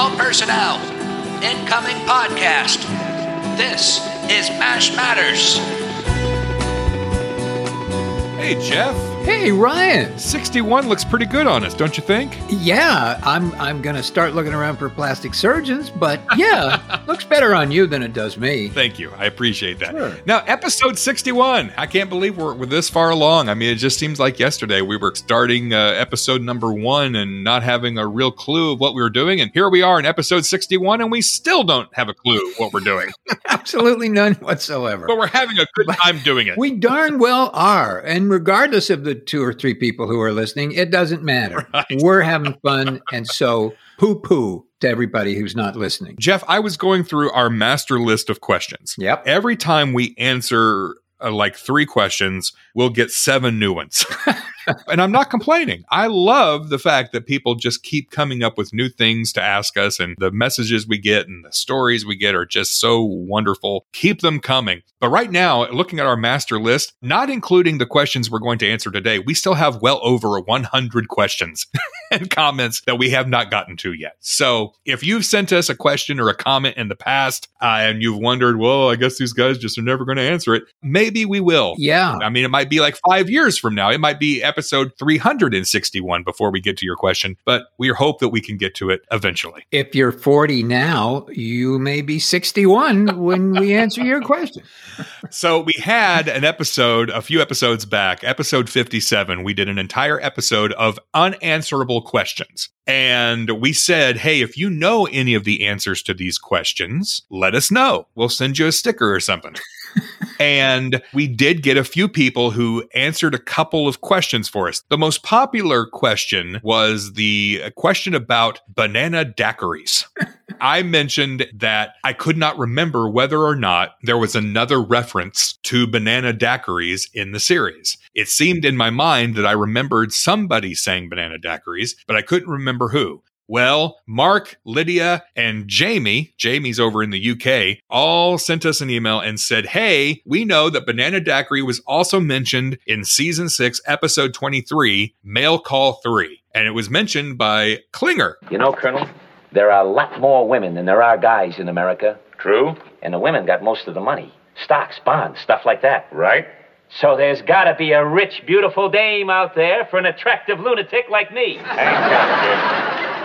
all personnel. Incoming podcast. This is MASH Matters. Hey, Jeff. Hey, Ryan. 61 looks pretty good on us, don't you think? Yeah, I'm I'm gonna start looking around for plastic surgeons, but yeah, looks better on you than it does me. Thank you. I appreciate that. Sure. Now, episode 61. I can't believe we're, we're this far along. I mean, it just seems like yesterday we were starting uh, episode number one and not having a real clue of what we were doing. And here we are in episode 61, and we still don't have a clue what we're doing. Absolutely none whatsoever. but we're having a good time doing it. We darn well are. And regardless of the two or three people who are listening, it doesn't matter. Right. We're having fun. And so, poo poo to everybody who's not listening. Jeff, I was going through our master list of questions. Yep. Every time we answer uh, like three questions, we'll get seven new ones. and I'm not complaining. I love the fact that people just keep coming up with new things to ask us, and the messages we get and the stories we get are just so wonderful. Keep them coming. But right now, looking at our master list, not including the questions we're going to answer today, we still have well over 100 questions and comments that we have not gotten to yet. So if you've sent us a question or a comment in the past uh, and you've wondered, well, I guess these guys just are never going to answer it, maybe we will. Yeah. I mean, it might be like five years from now. It might be episode 361 before we get to your question, but we hope that we can get to it eventually. If you're 40 now, you may be 61 when we answer your question. So we had an episode a few episodes back, episode 57. We did an entire episode of unanswerable questions. And we said, hey, if you know any of the answers to these questions, let us know. We'll send you a sticker or something. And we did get a few people who answered a couple of questions for us. The most popular question was the question about banana daiquiris. I mentioned that I could not remember whether or not there was another reference to banana daiquiris in the series. It seemed in my mind that I remembered somebody saying banana daiquiris, but I couldn't remember who. Well, Mark, Lydia, and Jamie, Jamie's over in the UK, all sent us an email and said, Hey, we know that Banana Daiquiri was also mentioned in season six, episode 23, Mail Call 3. And it was mentioned by Klinger. You know, Colonel, there are a lot more women than there are guys in America. True? And the women got most of the money. Stocks, bonds, stuff like that. Right? So there's gotta be a rich, beautiful dame out there for an attractive lunatic like me.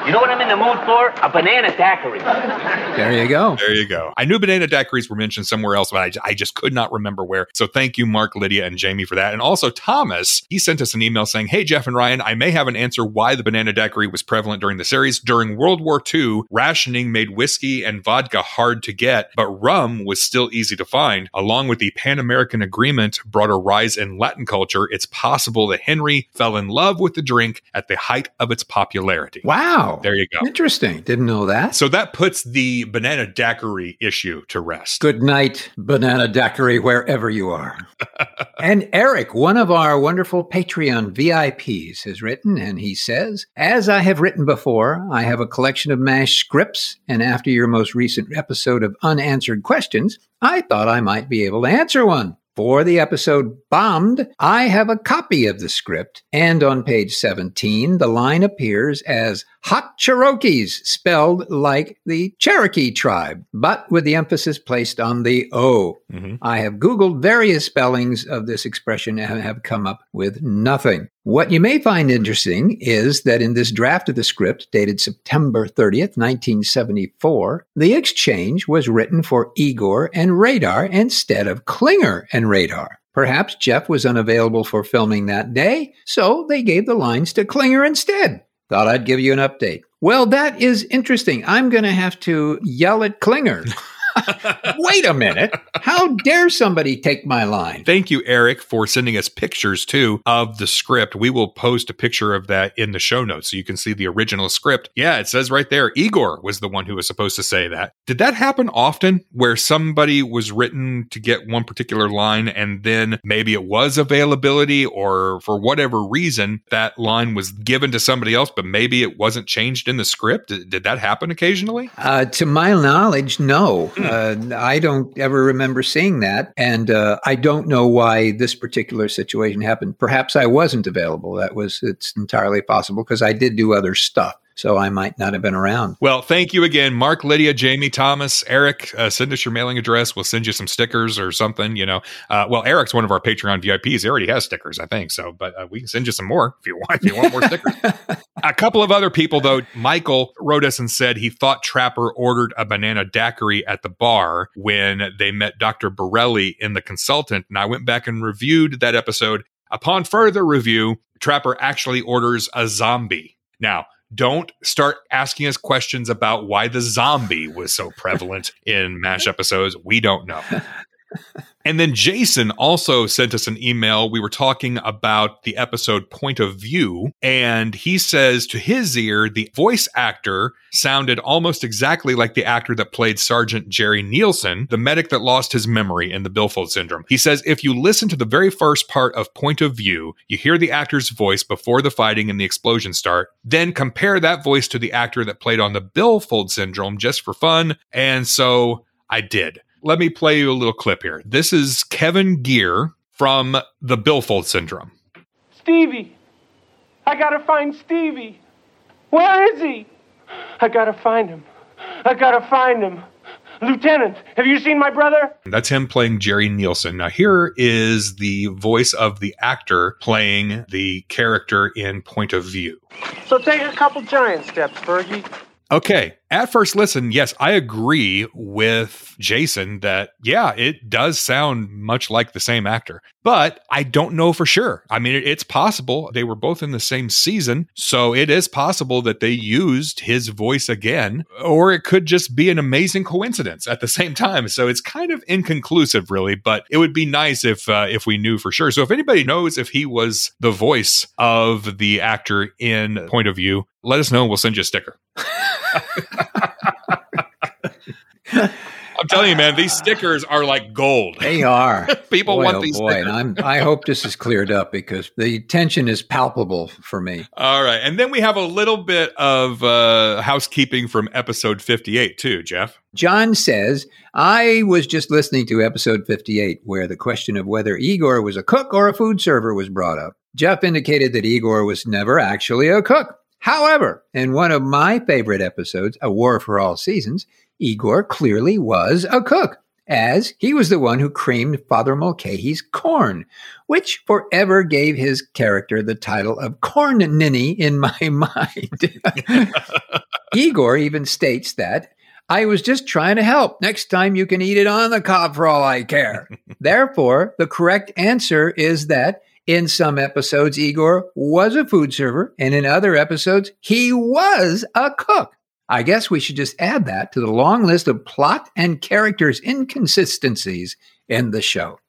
Ain't got You know what I'm in the mood for? A banana daiquiri. There you go. There you go. I knew banana daiquiris were mentioned somewhere else, but I, I just could not remember where. So thank you, Mark, Lydia, and Jamie for that. And also Thomas, he sent us an email saying, Hey, Jeff and Ryan, I may have an answer why the banana daiquiri was prevalent during the series. During World War II, rationing made whiskey and vodka hard to get, but rum was still easy to find. Along with the Pan American Agreement brought a rise in Latin culture, it's possible that Henry fell in love with the drink at the height of its popularity. Wow. There you go. Interesting. Didn't know that. So that puts the banana daiquiri issue to rest. Good night, Banana Daiquiri, wherever you are. and Eric, one of our wonderful Patreon VIPs, has written, and he says, As I have written before, I have a collection of MASH scripts, and after your most recent episode of Unanswered Questions, I thought I might be able to answer one. For the episode Bombed, I have a copy of the script, and on page 17, the line appears as Hot Cherokees, spelled like the Cherokee tribe, but with the emphasis placed on the O. Mhm. I have Googled various spellings of this expression and have come up with nothing. What you may find interesting is that in this draft of the script, dated September 30th, 1974, the exchange was written for Igor and Radar instead of Klinger and Radar. Perhaps Jeff was unavailable for filming that day, so they gave the lines to Klinger instead. Thought I'd give you an update. Well, that is interesting. I'm going to have to yell at Klinger. Wait a minute. How dare somebody take my line? Thank you, Eric, for sending us pictures too of the script. We will post a picture of that in the show notes so you can see the original script. Yeah, it says right there Igor was the one who was supposed to say that. Did that happen often where somebody was written to get one particular line and then maybe it was availability or for whatever reason that line was given to somebody else, but maybe it wasn't changed in the script? Did, that happen occasionally? Uh, to my knowledge, no. Uh, I don't ever remember seeing that. And uh, I don't know why this particular situation happened. Perhaps I wasn't available. That was, it's entirely possible because I did do other stuff. So I might not have been around. Well, thank you again, Mark, Lydia, Jamie, Thomas, Eric. Uh, send us your mailing address. We'll send you some stickers or something. You know, uh, well, Eric's one of our Patreon VIPs. He already has stickers, I think. So, but uh, we can send you some more if you want. If you want more stickers. a couple of other people, though. Michael wrote us and said he thought Trapper ordered a banana daiquiri at the bar when they met Dr. Borelli in the consultant, and I went back and reviewed that episode. Upon further review, Trapper actually orders a zombie. Now, don't start asking us questions about why the zombie was so prevalent in MASH episodes. We don't know. And then Jason also sent us an email. We were talking about the episode Point of View, and he says to his ear, the voice actor sounded almost exactly like the actor that played Sergeant Jerry Nielsen, the medic that lost his memory in the Billfold syndrome. He says if you listen to the very first part of Point of View, you hear the actor's voice before the fighting and the explosion start, then compare that voice to the actor that played on the Billfold syndrome just for fun. And so I did let me play you a little clip here. This is Kevin Geer from the Billfold syndrome. Stevie! I gotta find Stevie! Where is he? I gotta find him. I gotta find him. Lieutenant, have you seen my brother? That's him playing Jerry Nielsen. Now, here is the voice of the actor playing the character in Point of View. So take a couple giant steps, Fergie. Okay. At first listen, yes, I agree with Jason that, yeah, it does sound much like the same actor, but I don't know for sure. I mean, it's possible they were both in the same season. So it is possible that they used his voice again, or it could just be an amazing coincidence at the same time. So it's kind of inconclusive, really, but it would be nice if, uh, if we knew for sure. So if anybody knows if he was the voice of the actor in Point of View, let us know. We'll send you a sticker. I'm telling you, man, these stickers are like gold. They are. People boy, want oh these boy. stickers. And I'm, I hope this is cleared up because the tension is palpable for me. All right. And then we have a little bit of uh, housekeeping from episode 58, too, Jeff. John says, I was just listening to episode 58, where the question of whether Igor was a cook or a food server was brought up. Jeff indicated that Igor was never actually a cook. However, in one of my favorite episodes, A War for All Seasons, Igor clearly was a cook, as he was the one who creamed Father Mulcahy's corn, which forever gave his character the title of Corn Ninny in my mind. Igor even states that I was just trying to help. Next time you can eat it on the cob for all I care. Therefore, the correct answer is that in some episodes, Igor was a food server, and in other episodes, he was a cook. I guess we should just add that to the long list of plot and characters inconsistencies in the show.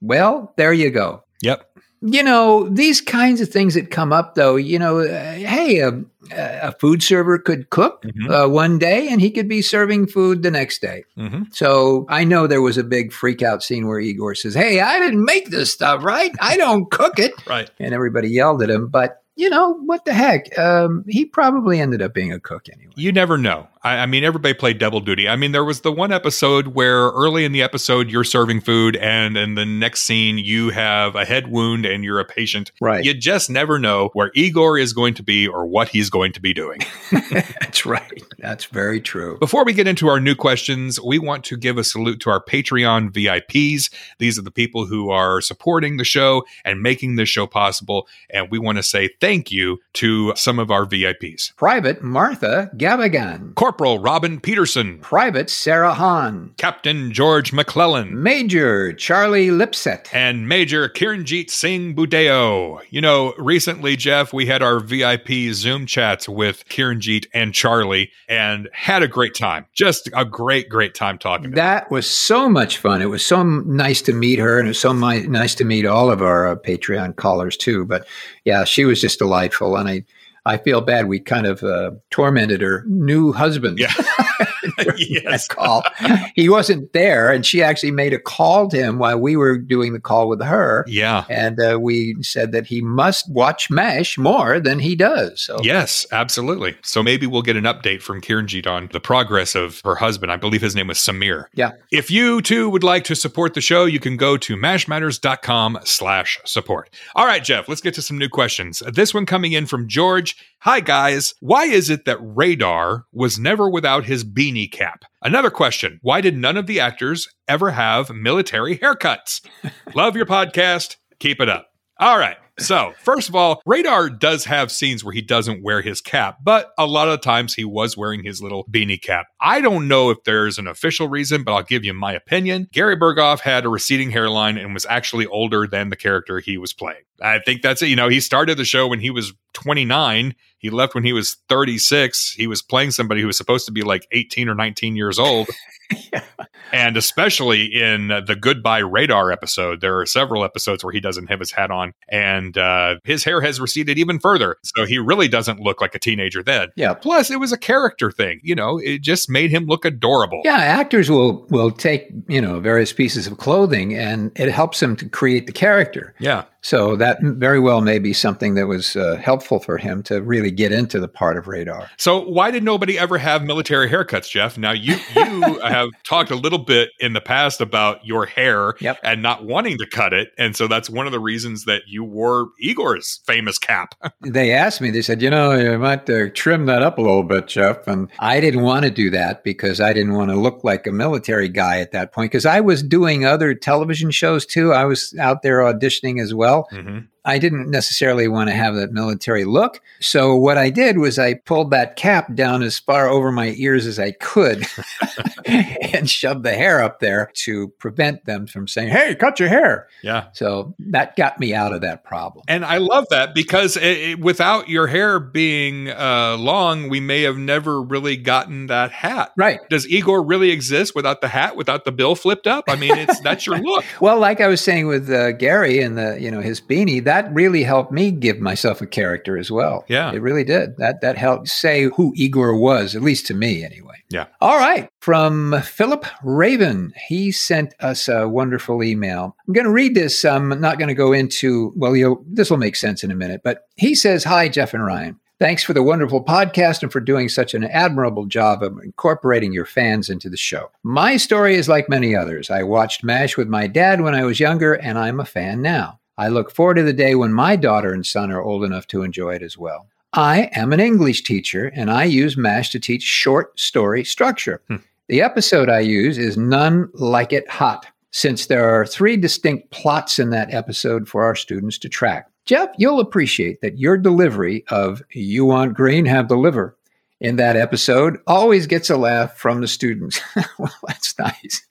Well, there you go. Yep. You know, these kinds of things that come up, though, you know, uh, hey, a, a food server could cook Mhm. uh, one day and he could be serving food the next day. hmm So I know there was a big freak out scene where Igor says, Hey, I didn't make this stuff, right? I don't cook it. Right. And everybody yelled at him. But, you know, what the heck? Um, he probably ended up being a cook anyway. You never know. I, I mean, everybody played double duty. I mean, there was the one episode where early in the episode you're serving food, and in the next scene you have a head wound and you're a patient. Right. You just never know where Igor is going to be or what he's going to be doing. That's right. That's very true. Before we get into our new questions, we want to give a salute to our Patreon VIPs. These are the people who are supporting the show and making this show possible. And we want to say thank you to some of our VIPs. Private Martha Gavigan. Corporal Robin Peterson, Private Sarah Hahn. Captain George McClellan, Major Charlie Lipset. and Major Kiranjit Singh Budeo. You know, recently, Jeff, we had our VIP Zoom chats with Kiranjit and Charlie and had a great time. Just a great, great time talking. That was so much fun. It was so nice to meet her, and it was so mi- nice to meet all of our uh, Patreon callers too. But yeah, she was just delightful, and I I feel bad. We kind of uh, tormented her new husband. Yeah. Yes. call. He wasn't there, and she actually made a call to him while we were doing the call with her. Yeah. And uh, we said that he must watch MASH more than he does. So Yes, absolutely. So maybe we'll get an update from Kiranjit on the progress of her husband. I believe his name was Samir. Yeah. If you too would like to support the show, you can go to mashmatters.com slash support. All right, Jeff, let's get to some new questions. This one coming in from George. George. Hi, guys. Why is it that Radar was never without his beanie cap? Another question Why did none of the actors ever have military haircuts? Love your podcast. Keep it up. All right. So, first of all, Radar does have scenes where he doesn't wear his cap, but a lot of times he was wearing his little beanie cap. I don't know if there's an official reason, but I'll give you my opinion. Gary Burghoff had a receding hairline and was actually older than the character he was playing. I think that's it. You know, he started the show when he was 29. He left when he was 36. He was playing somebody who was supposed to be like 18 or 19 years old. yeah. And especially in the Goodbye Radar episode, there are several episodes where he doesn't have his hat on and uh, his hair has receded even further. So he really doesn't look like a teenager then. Yeah. Plus, it was a character thing. You know, it just made him look adorable. Yeah. Actors will, will take, you know, various pieces of clothing and it helps them to create the character. Yeah. So that very well may be something that was uh, helpful for him to really get into the part of radar. So why did nobody ever have military haircuts, Jeff? Now you you have talked a little bit in the past about your hair yep. and not wanting to cut it, and so that's one of the reasons that you wore Igor's famous cap. they asked me. They said, you know, you might uh, trim that up a little bit, Jeff, and I didn't want to do that because I didn't want to look like a military guy at that point because I was doing other television shows too. I was out there auditioning as well well. Mm-hmm. I didn't necessarily want to have that military look. So what I did was I pulled that cap down as far over my ears as I could and shoved the hair up there to prevent them from saying, "Hey, cut your hair." Yeah. So that got me out of that problem. And I love that because it, it, without your hair being uh, long, we may have never really gotten that hat. Right. Does Igor really exist without the hat, without the bill flipped up? I mean, it's that's your look. well, like I was saying with uh, Gary and the you know his beanie that really helped me give myself a character as well. Yeah. It really did. That that helped say who Igor was, at least to me anyway. Yeah. All right. From Philip Raven, he sent us a wonderful email. I'm going to read this. Um, I'm not going to go into, well, this will make sense in a minute, but he says, Hi, Jeff and Ryan. Thanks for the wonderful podcast and for doing such an admirable job of incorporating your fans into the show. My story is like many others. I watched MASH with my dad when I was younger, and I'm a fan now. I look forward to the day when my daughter and son are old enough to enjoy it as well. I am an English teacher and I use MASH to teach short story structure. Hmm. The episode I use is None Like It Hot, since there are three distinct plots in that episode for our students to track. Jeff, you'll appreciate that your delivery of You Want Green, Have the Liver in that episode always gets a laugh from the students. well, that's nice.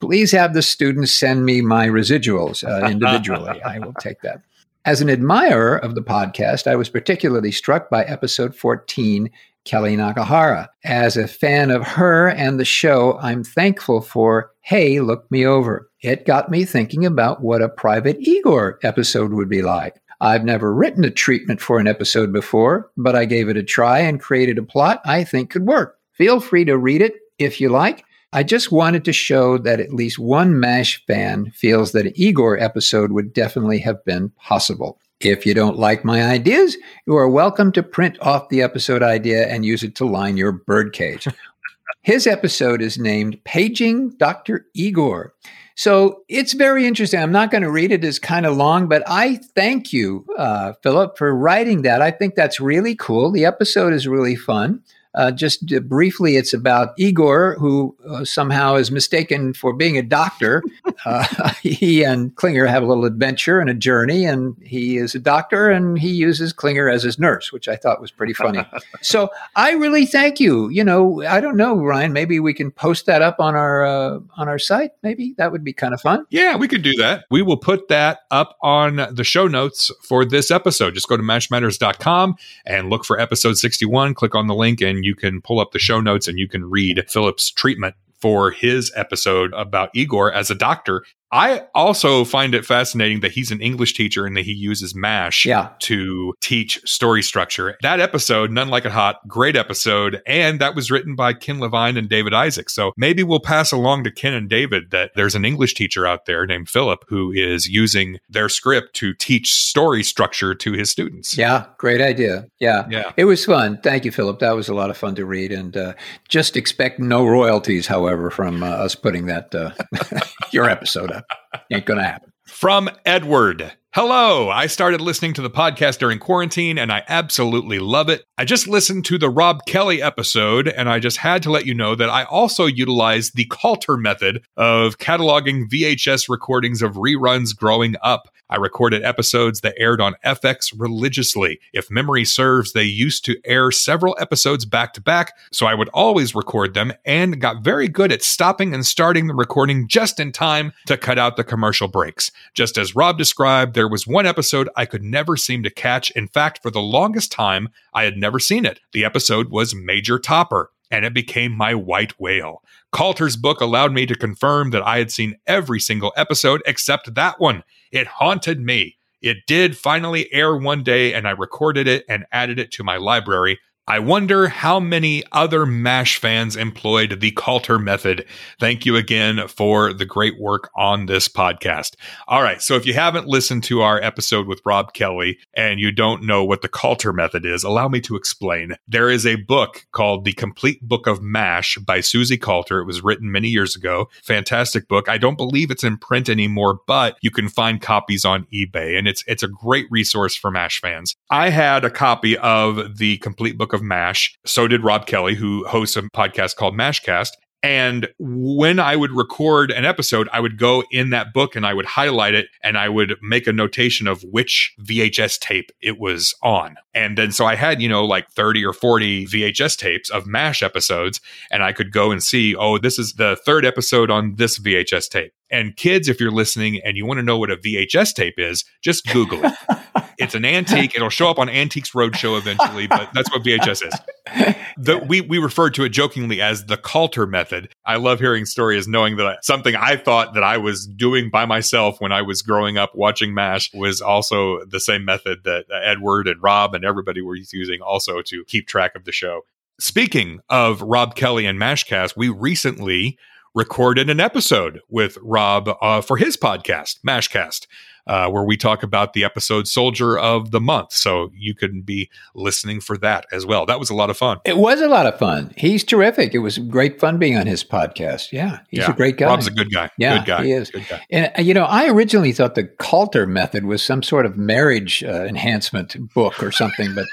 Please have the students send me my residuals uh, individually. I will take that. As an admirer of the podcast, I was particularly struck by episode 14, Kellye Nakahara. As a fan of her and the show, I'm thankful for Hey, Look Me Over. It got me thinking about what a Private Igor episode would be like. I've never written a treatment for an episode before, but I gave it a try and created a plot I think could work. Feel free to read it if you like. I just wanted to show that at least one MASH fan feels that an Igor episode would definitely have been possible. If you don't like my ideas, you are welcome to print off the episode idea and use it to line your birdcage. His episode is named Paging Dr. Igor. So it's very interesting. I'm not going to read it; it's kind of long, but I thank you, uh, Philip, for writing that. I think that's really cool. The episode is really fun. Uh, just uh, briefly, it's about Igor, who uh, somehow is mistaken for being a doctor. Uh, he and Klinger have a little adventure and a journey, and he is a doctor, and he uses Klinger as his nurse, which I thought was pretty funny. so I really thank you. You know, I don't know, Ryan. Maybe we can post that up on our uh, on our site. Maybe that would be kind of fun. Yeah, we could do that. We will put that up on the show notes for this episode. Just go to mashmatters.com and look for episode 61. Click on the link and you can pull up the show notes and you can read Philip's treatment for his episode about Igor as a doctor. I also find it fascinating that he's an English teacher and that he uses MASH yeah. to teach story structure. That episode, None Like It Hot, great episode. And that was written by Ken Levine and David Isaac. So maybe we'll pass along to Ken and David that there's an English teacher out there named Philip who is using their script to teach story structure to his students. Yeah, great idea. Yeah. Yeah. It was fun. Thank you, Philip. That was a lot of fun to read. And uh, just expect no royalties, however, from uh, us putting that, uh, your episode up. Ain't to happen. From Edward. Hello, I started listening to the podcast during quarantine and I absolutely love it. I just listened to the Rob Kelly episode and I just had to let you know that I also utilize the Kalter method of cataloging VHS recordings of reruns growing up. I recorded episodes that aired on FX religiously. If memory serves, they used to air several episodes back to back, so I would always record them and got very good at stopping and starting the recording just in time to cut out the commercial breaks. Just as Rob described, there was one episode I could never seem to catch. In fact, for the longest time, I had never seen it. The episode was Major Topper and it became my white whale. Kalter's book allowed me to confirm that I had seen every single episode except that one. It haunted me. It did finally air one day, and I recorded it and added it to my library. I wonder how many other MASH fans employed the Kalter method. Thank you again for the great work on this podcast. All right. So if you haven't listened to our episode with Rob Kelly and you don't know what the Calter method is, allow me to explain. There is a book called The Complete Book of MASH by Suzy Kalter. It was written many years ago. Fantastic book. I don't believe it's in print anymore, but you can find copies on eBay and it's it's a great resource for MASH fans. I had a copy of The Complete Book of MASH. So did Rob Kelly, who hosts a podcast called MASHcast. And when I would record an episode, I would go in that book and I would highlight it and I would make a notation of which VHS tape it was on. And then so I had, you know, like 30 or 40 VHS tapes of MASH episodes. And I could go and see, oh, this is the third episode on this VHS tape. And kids, if you're listening and you want to know what a VHS tape is, just Google it. it's an antique. It'll show up on Antiques Roadshow eventually, but that's what VHS is. The, we we referred to it jokingly as the Kalter method. I love hearing stories, knowing that something I thought that I was doing by myself when I was growing up watching MASH was also the same method that uh, Edward and Rob and everybody were using also to keep track of the show. Speaking of Rob Kelly and MASHcast, we recently recorded an episode with Rob uh, for his podcast, Mashcast, uh, where we talk about the episode Soldier of the Month. So you can be listening for that as well. That was a lot of fun. It was a lot of fun. He's terrific. It was great fun being on his podcast. Yeah, he's Yeah. a great guy. Rob's a good guy. Yeah, good guy. he is. Good guy. And uh, you know, I originally thought the Kalter method was some sort of marriage uh, enhancement book or something, but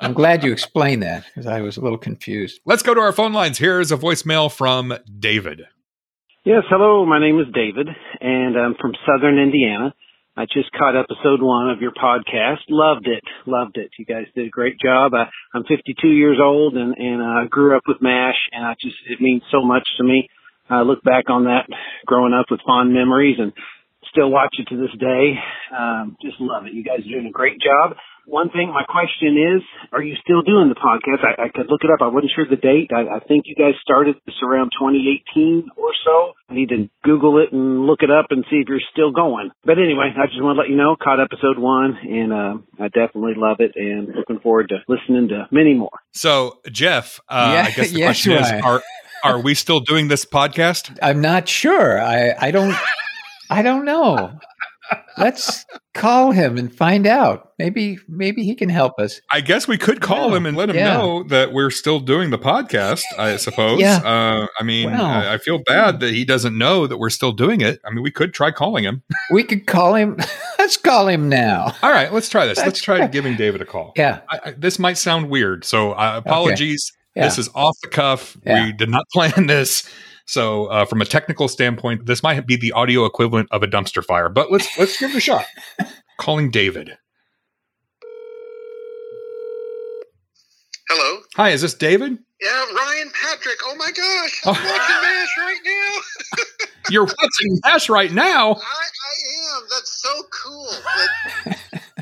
I'm glad you explained that because I was a little confused. Let's go to our phone lines. Here's a voicemail from David. Yes, hello. My name is David, and I'm from Southern Indiana. I just caught episode one of your podcast. Loved it. Loved it. You guys did a great job. I, I'm 52 years old, and and I grew up with Mash, and I just it means so much to me. I look back on that growing up with fond memories, and still watch it to this day. Um, just love it. You guys are doing a great job. One thing, my question is, are you still doing the podcast? I, I could look it up. I wasn't sure the date. I, I think you guys started this around 2018 or so. I need to Google it and look it up and see if you're still going. But anyway, I just want to let you know, caught episode one, and uh, I definitely love it, and looking forward to listening to many more. So, Jeff, uh, Yeah, I guess the yes, question is are, are we still doing this podcast? I'm not sure. I I don't I don't know. Let's call him and find out. Maybe maybe he can help us. I guess we could call Yeah. him and let him Yeah. know that we're still doing the podcast. I suppose. Yeah. Uh, I mean, Well. I, I feel bad that he doesn't know that we're still doing it. I mean, we could try calling him. We could call him. Let's call him now. All right, let's try this. Let's try giving David a call. Yeah. I, I, this might sound weird, so uh, apologies. Yeah. This is off the cuff. We did not plan this. So, uh, from a technical standpoint, this might be the audio equivalent of a dumpster fire. But let's let's give it a shot. Calling David. Hello. Hi, is this David? Yeah, Ryan Patrick. Oh my gosh, Oh. I'm watching MASH right now. You're watching Mash right now. I, I am. That's so cool. But,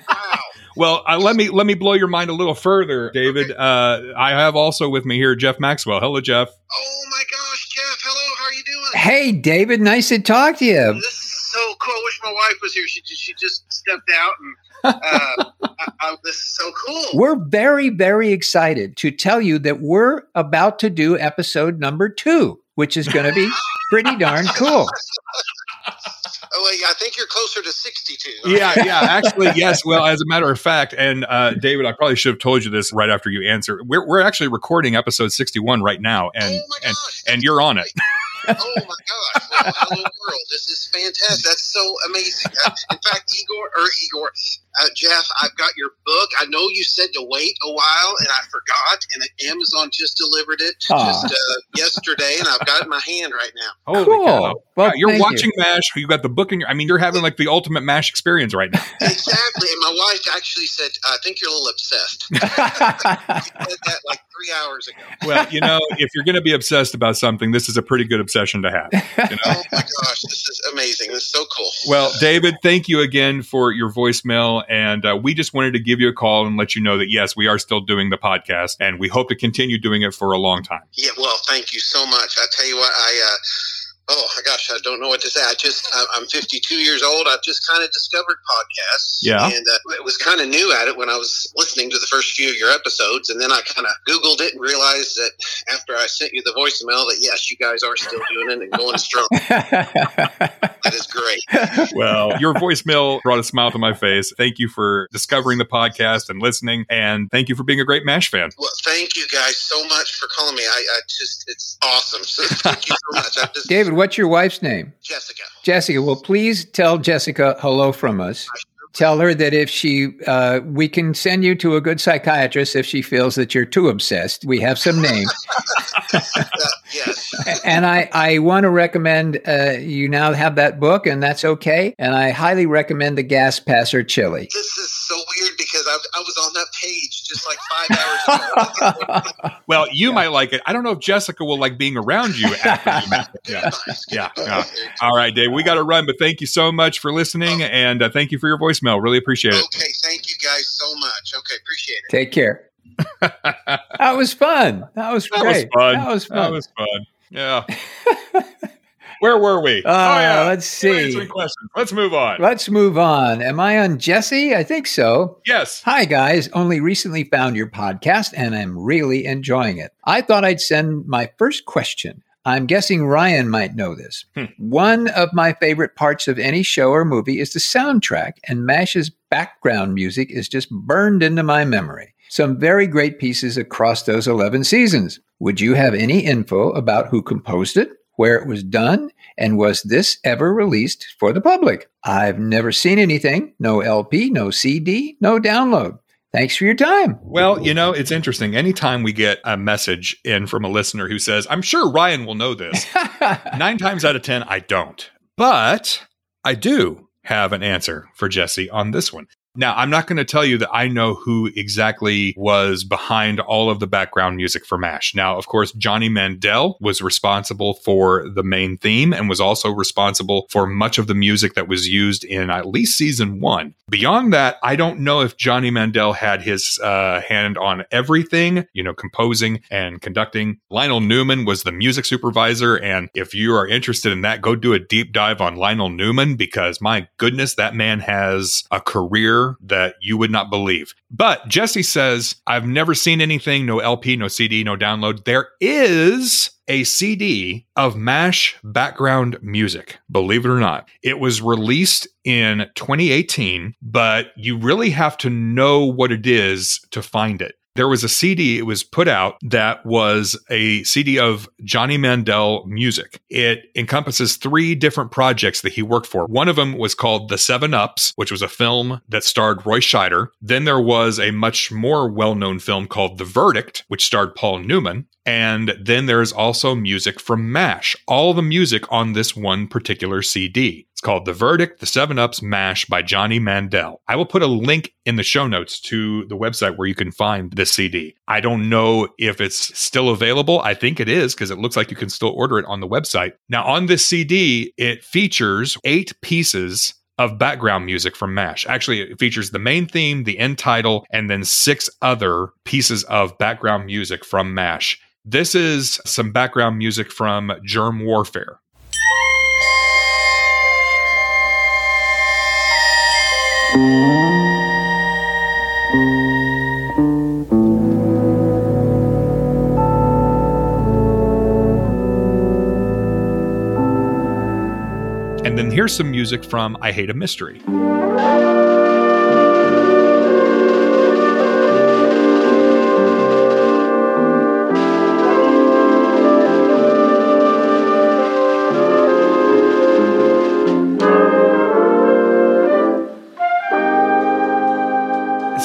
wow. Well, uh, let me let me blow your mind a little further, David. Uh, I have also with me here Jeff Maxwell. Hello, Jeff. Oh my gosh, Jeff. Hello. How are you doing? Hey, David. Nice to talk to you. This is so cool. I wish my wife was here. She just, she just stepped out, and uh, I, I, this is so cool. We're very, very excited to tell you that we're about to do episode number two, which is going to be pretty darn cool. Oh, wait, I think you're closer to 62. Yeah, yeah. Actually, yes. Well, as a matter of fact, and uh, David, I probably should have told you this right after you answer. We're we're actually recording episode sixty one right now, and oh and and you're on it. oh my gosh! Well, hello world. This is fantastic. That's so amazing. In fact, Igor or Igor, uh, Jeff, I've got your book. I know you said to wait a while, and I forgot. And Amazon just delivered it Aw. just uh, yesterday, and I've got it in my hand right now. Holy Cool. cow. Well, Yeah, you're thank you. watching MASH. You got the book in your, I mean, you're having like the ultimate MASH experience right now. Exactly. And my wife actually said, "I think you're a little obsessed." She said that like three hours ago. Well, you know, if you're going to be obsessed about something, this is a pretty good obsession to have. You know? Oh my gosh, this is amazing. This is so cool. Well, David, thank you again for your voicemail. And uh, we just wanted to give you a call and let you know that, yes, we are still doing the podcast and we hope to continue doing it for a long time. Yeah, well, thank you so much. I tell you what, I uh, oh my gosh, I don't know what to say. I just I- I'm 52 years old. I've just kind of discovered podcasts. Yeah. and uh, it was kind of new at it when I was listening to the first few of your episodes, and then I kind of Googled it and realized that after I sent you the voicemail that yes, you guys are still doing it and going strong. That is great. Well, your voicemail brought a smile to my face. Thank you for discovering the podcast and listening. And thank you for being a great MASH fan. Well, thank you guys so much for calling me. I, I just it's awesome. So thank you so much. I just David, what's your wife's name? Jessica. Jessica. Well, please tell Jessica hello from us. Tell her that if she, uh, we can send you to a good psychiatrist if she feels that you're too obsessed. We have some names. Uh, yes. and I, I want to recommend uh, you now have that book, and that's okay. And I highly recommend the Gas Passer Chili. This is so weird because I, I was on that page just like five hours ago. Well, you might like it. I don't know if Jessica will like being around you after you met. Yeah. Yeah. yeah. All right, Dave, we got to run, but thank you so much for listening. And uh, thank you for your voicemail. Really appreciate it. Okay, thank you guys so much. Okay, appreciate it. Take care. That was fun. That was That was great. fun. That was fun. That was fun. Yeah. Where were we? Uh, oh yeah, let's see. questions. Let's move on. Let's move on. Am I on Jesse? I think so. Yes. Hi, guys. Only recently found your podcast and I'm really enjoying it. I thought I'd send my first question. I'm guessing Ryan might know this. Hmm. One of my favorite parts of any show or movie is the soundtrack, and MASH's background music is just burned into my memory. Some very great pieces across those 11 seasons. Would you have any info about who composed it, where it was done, and was this ever released for the public? I've never seen anything. No LP, no CD, no download. Thanks for your time. Well, you know, it's interesting. Anytime we get a message in from a listener who says, I'm sure Ryan will know this, nine times out of 10, I don't. But I do have an answer for Jesse on this one. Now, I'm not going to tell you that I know who exactly was behind all of the background music for MASH. Now, of course, Johnny Mandel was responsible for the main theme and was also responsible for much of the music that was used in at least season one. Beyond that, I don't know if Johnny Mandel had his uh, hand on everything, you know, composing and conducting. Lionel Newman was the music supervisor. And if you are interested in that, go do a deep dive on Lionel Newman because my goodness, that man has a career that you would not believe. But Jesse says, I've never seen anything, no LP, no CD, no download. There is a CD of MASH background music, believe it or not. It was released in 2018, but you really have to know what it is to find it. There was a CD, it was put out that was a CD of Johnny Mandel music. It encompasses three different projects that he worked for. One of them was called The Seven Ups, which was a film that starred Roy Scheider. Then there was a much more well known film called The Verdict, which starred Paul Newman. And then there's also music from MASH, all the music on this one particular CD. It's called The Verdict, The Seven Ups MASH by Johnny Mandel. I will put a link in the show notes to the website where you can find this CD. I don't know if it's still available. I think it is because it looks like you can still order it on the website. Now, on this CD, it features eight pieces of background music from MASH. Actually, it features the main theme, the end title, and then six other pieces of background music from MASH. This is some background music from Germ Warfare. Here's some music from I Hate a Mystery.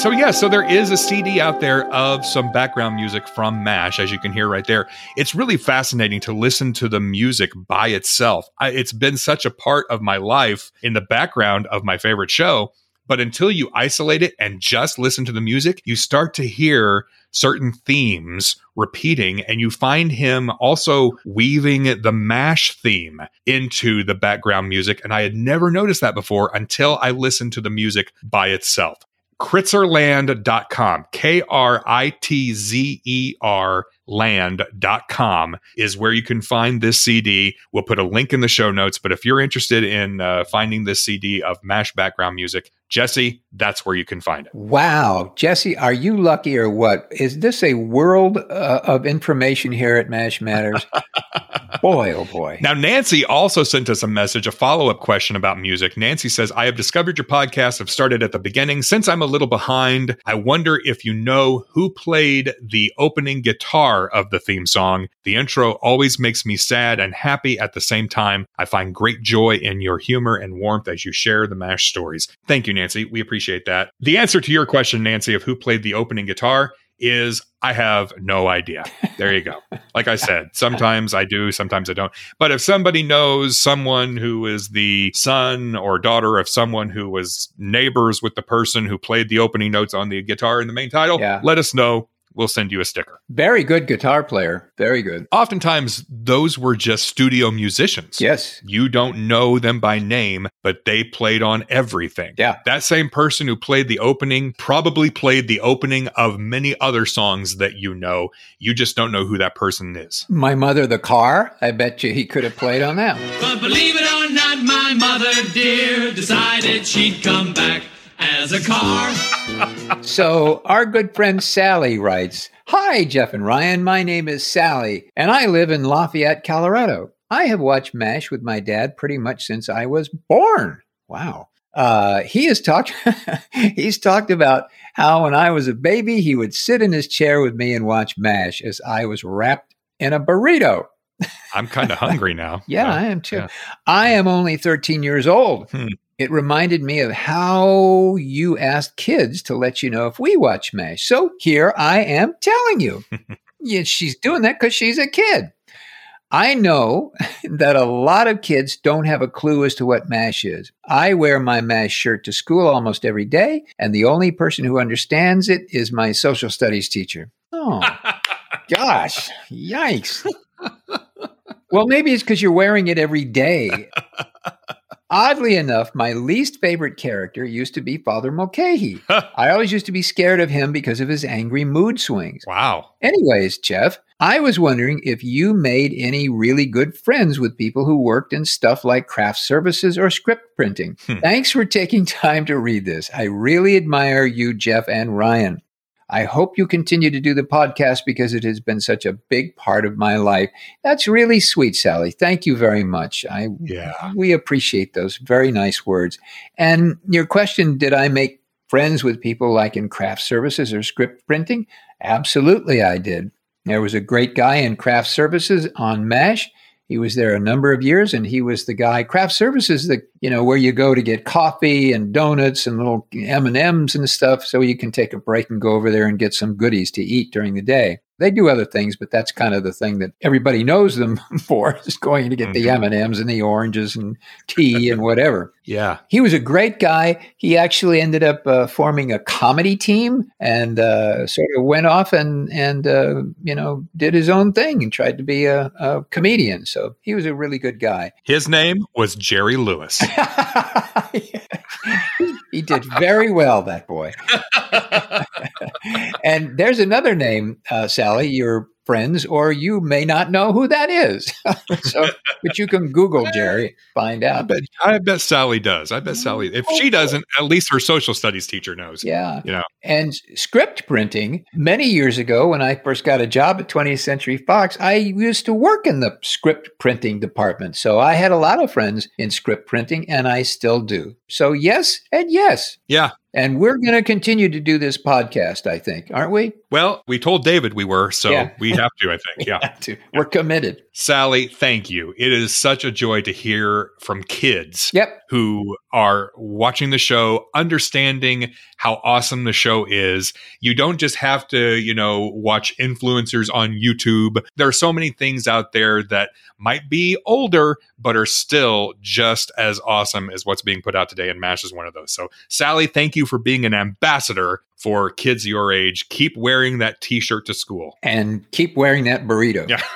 So yeah, so there is a CD out there of some background music from MASH, as you can hear right there. It's really fascinating to listen to the music by itself. I, it's been such a part of my life in the background of my favorite show. But until you isolate it and just listen to the music, you start to hear certain themes repeating, and you find him also weaving the MASH theme into the background music. And I had never noticed that before until I listened to the music by itself. Kritzerland.com, K R I T Z E R land.com is where you can find this CD. We'll put a link in the show notes, but if you're interested in uh, finding this CD of MASH background music, Jesse, that's where you can find it. Wow. Jesse, are you lucky or what? Is this a world uh, of information here at MASH Matters? boy, oh boy. Now, Nancy also sent us a message, a follow up question about music. Nancy says, I have discovered your podcast. I've started at the beginning. Since I'm a little behind, I wonder if you know who played the opening guitar of the theme song. The intro always makes me sad and happy at the same time. I find great joy in your humor and warmth as you share the MASH stories. Thank you, Nancy. We appreciate that. The answer to your question, Nancy, of who played the opening guitar is I have no idea. There you go. Like I said, sometimes I do, sometimes I don't. But if somebody knows someone who is the son or daughter of someone who was neighbors with the person who played the opening notes on the guitar in the main title, Yeah. let us know. We'll send you a sticker. Very good guitar player. Very good. Oftentimes, those were just studio musicians. Yes. You don't know them by name, but they played on everything. Yeah. That same person who played the opening probably played the opening of many other songs that you know. You just don't know who that person is. My mother, the car. I bet you he could have played on that. But believe it or not, my mother dear decided she'd come back as a car. So, our good friend Sally writes Hi, Jeff and Ryan. My name is Sally, and I live in Lafayette, Colorado. I have watched MASH with my dad pretty much since I was born. Wow. Uh, he has talked. he's talked about how when I was a baby, he would sit in his chair with me and watch MASH as I was wrapped in a burrito. I'm kind of hungry now. Yeah, So, I am too. yeah. I am only 13 years old. Hmm. It reminded me of how you asked kids to let you know if we watch MASH. So here I am telling you. yeah, she's doing that because she's a kid. I know that a lot of kids don't have a clue as to what MASH is. I wear my MASH shirt to school almost every day, and the only person who understands it is my social studies teacher. Oh, gosh, yikes. Well, maybe it's because you're wearing it every day. Oddly enough, my least favorite character used to be Father Mulcahy. I always used to be scared of him because of his angry mood swings. Wow. Anyways, Jeff, I was wondering if you made any really good friends with people who worked in stuff like craft services or script printing. Hmm. Thanks for taking time to read this. I really admire you, Jeff and Ryan. I hope you continue to do the podcast because it has been such a big part of my life. That's really sweet, Sally. Thank you very much. I Yeah. we appreciate those very nice words. And your question, did I make friends with people like in craft services or script printing? Absolutely, I did. There was a great guy in craft services on MASH. He was there a number of years, and he was the guy. Craft services, the you know where you go to get coffee and donuts and little M and M's and stuff, so you can take a break and go over there and get some goodies to eat during the day. They do other things, but that's kind of the thing that everybody knows them for is going to get the Mhm. M and the oranges and tea and whatever. Yeah. He was a great guy. He actually ended up uh, forming a comedy team and uh, sort of went off and and uh, you know did his own thing and tried to be a, a comedian. So he was a really good guy. His name was Jerry Lewis. he did very well, that boy. and there's another name, uh, Sally. Your friends, or you may not know who that is. so, but you can Google Jerry, find I out. bet I bet Sally does. I bet Sally if she oh. doesn't, at least her social studies teacher knows. Yeah. You know. And script printing, many years ago, when I first got a job at 20th Century Fox, I used to work in the script printing department. So I had a lot of friends in script printing, and I still do. So, yes, and yes. Yeah. And we're going to continue to do this podcast, I think, aren't we? Well, we told David we were, so Yeah. we have to, I think. Yeah. To. We're committed. Sally, thank you. It is such a joy to hear from kids Yep. who are watching the show, understanding how awesome the show is. You don't just have to, you know, watch influencers on YouTube. There are so many things out there that might be older, but are still just as awesome as what's being put out today. And MASH is one of those. So, Sally, thank you for being an ambassador for kids your age. Keep wearing that t shirt to school. And keep wearing that burrito. Yeah.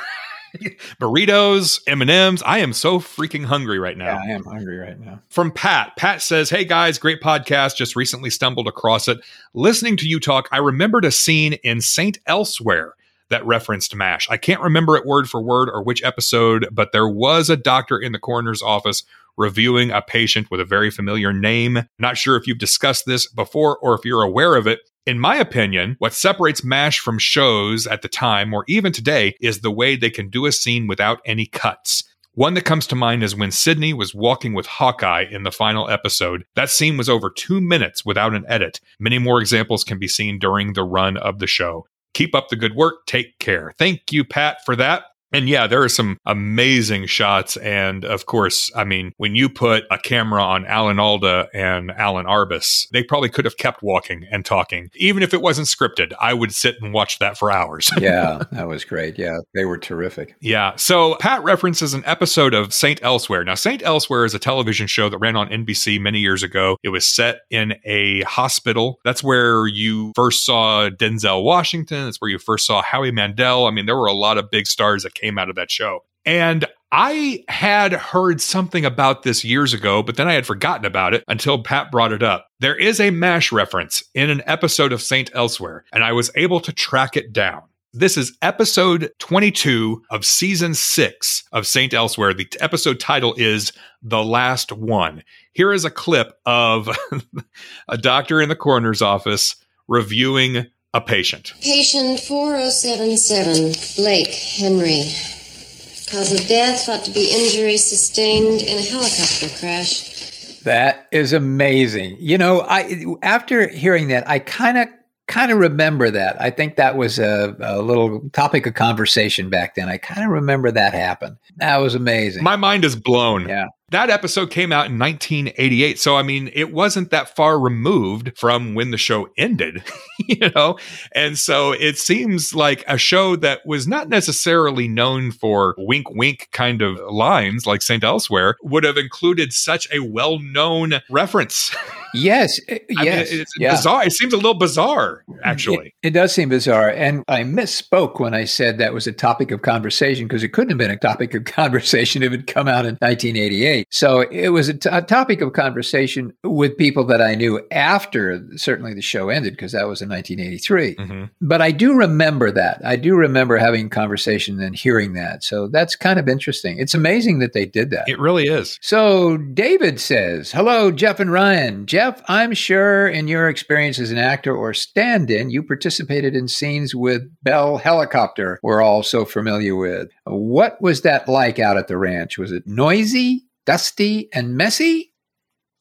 burritos, M&Ms. I am so freaking hungry right now. Yeah, I am hungry right now. From Pat. Pat says, "Hey guys, great podcast. Just recently stumbled across it. Listening to you talk, I remembered a scene in Saint Elsewhere that referenced MASH. I can't remember it word for word or which episode, but there was a doctor in the coroner's office reviewing a patient with a very familiar name. Not sure if you've discussed this before or if you're aware of it. In my opinion, what separates MASH from shows at the time or even today is the way they can do a scene without any cuts. One that comes to mind is when Sidney was walking with Hawkeye in the final episode. That scene was over two minutes without an edit. Many more examples can be seen during the run of the show. Keep up the good work. Take care. Thank you, Pat, for that. And yeah, there are some amazing shots. And of course, I mean, when you put a camera on Alan Alda and Allan Arbus, they probably could have kept walking and talking. Even if it wasn't scripted, I would sit and watch that for hours. yeah, that was great. Yeah, they were terrific. Yeah. So Pat references an episode of Saint Elsewhere. Now, Saint Elsewhere is a television show that ran on NBC many years ago. It was set in a hospital. That's where you first saw Denzel Washington. That's where you first saw Howie Mandel. I mean, there were a lot of big stars that came out of that show. And I had heard something about this years ago, but then I had forgotten about it until Pat brought it up. There is a MASH reference in an episode of Saint Elsewhere, and I was able to track it down. This is episode 22 of season six of Saint Elsewhere. The episode title is The Last One. Here is a clip of a doctor in the coroner's office reviewing a patient. Patient 4077, Blake Henry. Cause of death thought to be injury sustained in a helicopter crash. That is amazing. You know, I after hearing that, I kind of kind of remember that. I think that was a, a, little topic of conversation back then. I kind of remember that happened. That was amazing. My mind is blown. Yeah. That episode came out in 1988. So, I mean, it wasn't that far removed from when the show ended, you know? And so it seems like a show that was not necessarily known for wink, wink kind of lines like St. Elsewhere would have included such a well known reference. Yes. I yes. Mean, it's yeah. bizarre. It seems a little bizarre, actually. It, it, does seem bizarre. And I misspoke when I said that was a topic of conversation because it couldn't have been a topic of conversation if it had come out in 1988. So it was a, t- a topic of conversation with people that I knew after certainly the show ended because that was in 1983. Mm-hmm. But I do remember that. I do remember having conversation and hearing that. So that's kind of interesting. It's amazing that they did that. It really is. So David says, Hello, Jeff and Ryan. Jeff, I'm sure in your experience as an actor or stand in, you participated in scenes with Bell Helicopter, we're all so familiar with. What was that like out at the ranch? Was it noisy, dusty, and messy?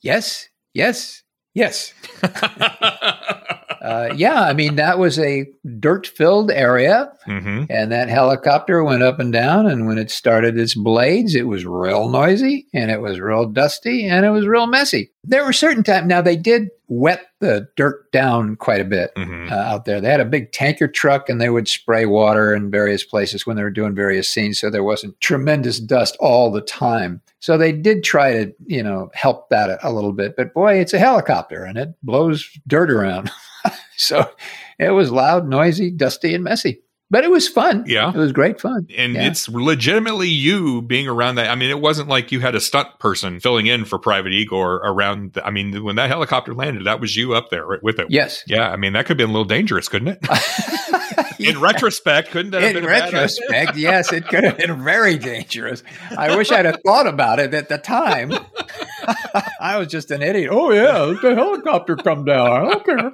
Yes, yes, yes. uh, yeah, I mean, that was a dirt filled area, mm-hmm. and that helicopter went up and down. And when it started its blades, it was real noisy, and it was real dusty, and it was real messy. There were certain times, now they did wet the dirt down quite a bit mm-hmm. uh, out there. They had a big tanker truck and they would spray water in various places when they were doing various scenes. So there wasn't tremendous dust all the time. So they did try to, you know, help that a, a little bit. But boy, it's a helicopter and it blows dirt around. so it was loud, noisy, dusty, and messy but it was fun. Yeah. It was great fun. And yeah. it's legitimately you being around that. I mean, it wasn't like you had a stunt person filling in for Private Igor around. The, I mean, when that helicopter landed, that was you up there with it. Yes. Yeah. I mean, that could have been a little dangerous, couldn't it? yeah. In retrospect, couldn't that have been? In retrospect, yes, it could have been very dangerous. I wish I'd have thought about it at the time. I was just an idiot. Oh yeah, the helicopter come down. I don't care.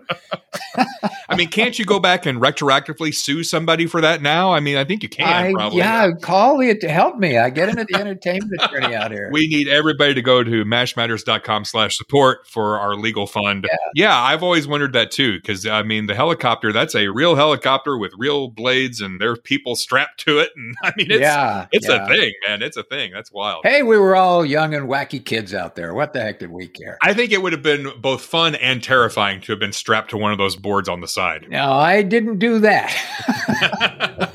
I mean, can't you go back and retroactively sue somebody for that now? I mean, I think you can. I, probably. Yeah, call it to help me. I get into the entertainment attorney out here. We need everybody to go to mashmatters.com slash support for our legal fund. Yeah. yeah, I've always wondered that too. Because I mean, the helicopter, that's a real helicopter with real blades and there are people strapped to it. And I mean, it's, yeah, it's yeah. a thing, man. It's a thing. That's wild. Hey, we were all young and wacky kids out there. What the heck did we care? I think it would have been both fun and terrifying to have been strapped to one of those boards on the side. No, I didn't do that.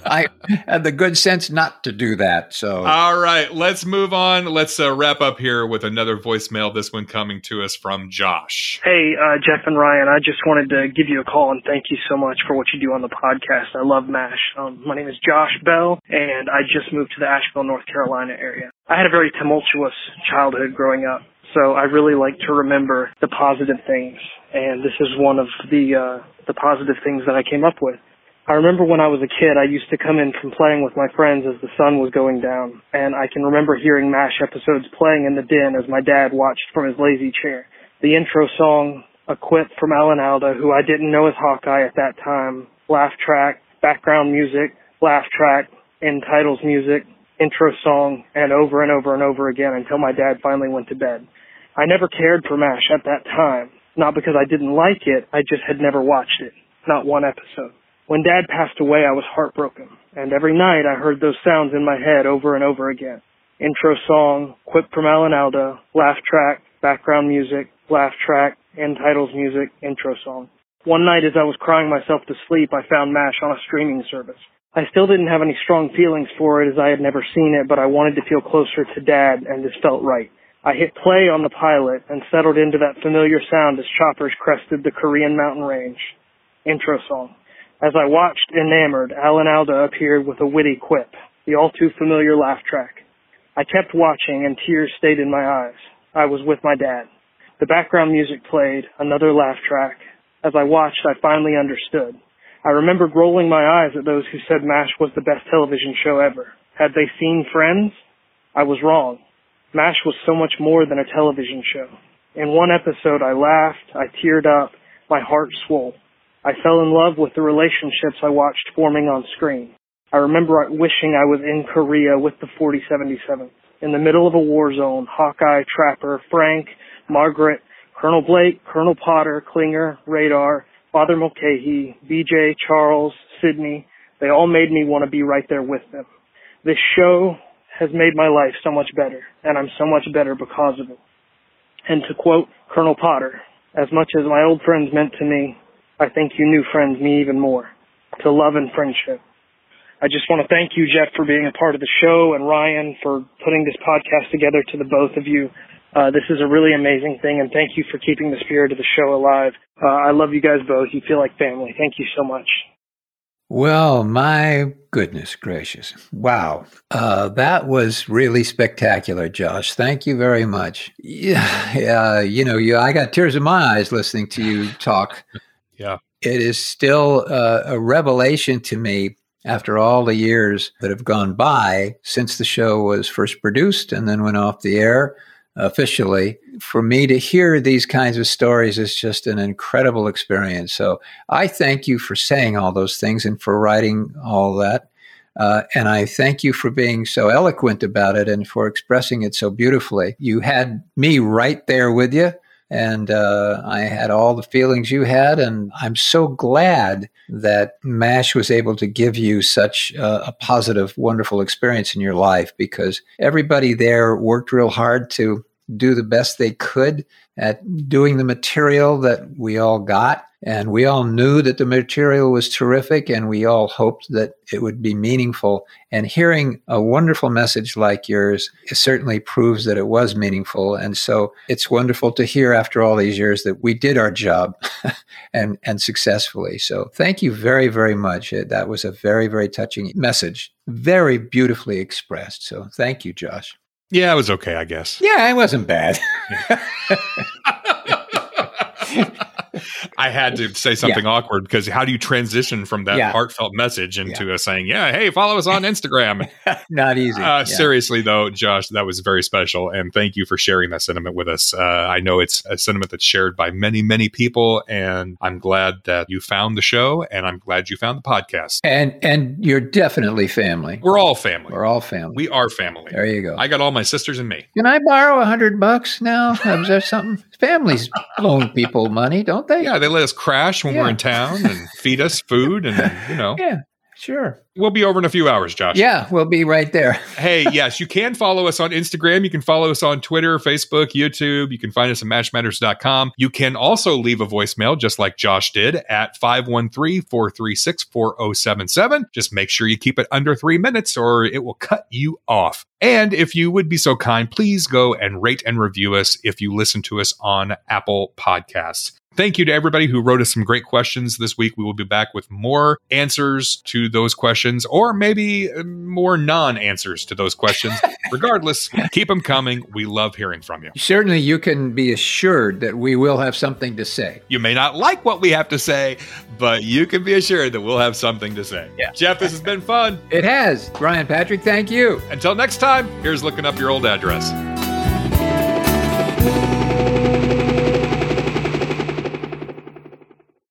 I had the good sense not to do that. So, All right, let's move on. Let's uh, wrap up here with another voicemail. This one coming to us from Josh. Hey, uh, Jeff and Ryan, I just wanted to give you a call and thank you so much for what you do on the podcast. I love MASH. Um, my name is Josh Bell, and I just moved to the Asheville, North Carolina area. I had a very tumultuous childhood growing up, so I really like to remember the positive things, and this is one of the uh, the positive things that I came up with. I remember when I was a kid, I used to come in from playing with my friends as the sun was going down, and I can remember hearing MASH episodes playing in the den as my dad watched from his lazy chair. The intro song, a quip from Alan Alda, who I didn't know as Hawkeye at that time, laugh track, background music, laugh track, end titles music, intro song, and over and over and over again until my dad finally went to bed. I never cared for MASH at that time, not because I didn't like it, I just had never watched it, not one episode. When dad passed away, I was heartbroken, and every night I heard those sounds in my head over and over again. Intro song, quip from Alan Alda, laugh track, background music, laugh track, end titles music, intro song. One night as I was crying myself to sleep, I found MASH on a streaming service. I still didn't have any strong feelings for it as I had never seen it, but I wanted to feel closer to dad and this felt right. I hit play on the pilot and settled into that familiar sound as choppers crested the Korean mountain range. Intro song. As I watched, enamored, Alan Alda appeared with a witty quip, the all too familiar laugh track. I kept watching and tears stayed in my eyes. I was with my dad. The background music played, another laugh track. As I watched, I finally understood. I remembered rolling my eyes at those who said MASH was the best television show ever. Had they seen Friends? I was wrong. MASH was so much more than a television show. In one episode, I laughed, I teared up, my heart swole. I fell in love with the relationships I watched forming on screen. I remember wishing I was in Korea with the 4077. In the middle of a war zone, Hawkeye, Trapper, Frank, Margaret, Colonel Blake, Colonel Potter, Klinger, Radar, Father Mulcahy, BJ, Charles, Sidney, they all made me want to be right there with them. This show has made my life so much better, and I'm so much better because of it. And to quote Colonel Potter, as much as my old friends meant to me, I think you new friends me even more. To love and friendship. I just want to thank you, Jeff, for being a part of the show and Ryan for putting this podcast together to the both of you. Uh, this is a really amazing thing and thank you for keeping the spirit of the show alive. Uh, I love you guys both. You feel like family. Thank you so much. Well, my goodness gracious. Wow. Uh, that was really spectacular, Josh. Thank you very much. Yeah, yeah you know, you, I got tears in my eyes listening to you talk. yeah. It is still uh, a revelation to me after all the years that have gone by since the show was first produced and then went off the air officially, for me to hear these kinds of stories is just an incredible experience. So I thank you for saying all those things and for writing all that. Uh, and I thank you for being so eloquent about it and for expressing it so beautifully. You had me right there with you, and uh, I had all the feelings you had. And I'm so glad that MASH was able to give you such a positive, wonderful experience in your life because everybody there worked real hard to do the best they could at doing the material that we all got. And we all knew that the material was terrific and we all hoped that it would be meaningful. And hearing a wonderful message like yours certainly proves that it was meaningful. And so it's wonderful to hear after all these years that we did our job and, and successfully. So thank you very, very much. That was a very, very touching message, very beautifully expressed. So thank you, Josh. Yeah, it was okay, I guess. Yeah, it wasn't bad. I had to say something Yeah. awkward because how do you transition from that Yeah. heartfelt message into a saying, "Yeah, hey, follow us on Instagram"? Not easy. Uh, Yeah. Seriously, though, Josh, that was very special, and thank you for sharing that sentiment with us. Uh, I know it's a sentiment that's shared by many, many people, and I'm glad that you found the show, and I'm glad you found the podcast. And and you're definitely family. We're all family. We're all family. We are family. There you go. I got all my sisters and me. Can I borrow a hundred bucks now? Is there something? Families loan people money, don't they? Yeah, they let us crash when we're in town and feed us food, and you know, Yeah. Sure. We'll be over in a few hours, Josh. Yeah, we'll be right there. hey, yes, you can follow us on Instagram. You can follow us on Twitter, Facebook, YouTube. You can find us at mashmatters.com. You can also leave a voicemail, just like Josh did, at 513 436 4077. Just make sure you keep it under three minutes or it will cut you off. And if you would be so kind, please go and rate and review us if you listen to us on Apple Podcasts. Thank you to everybody who wrote us some great questions this week. We will be back with more answers to those questions, or maybe uh, more non answers to those questions. Regardless, keep them coming. We love hearing from you. Certainly, you can be assured that we will have something to say. You may not like what we have to say, but you can be assured that we'll have something to say. Yeah. Jeff, this has been fun. It has. Ryan Patrick, thank you. Until next time, here's looking up your old address.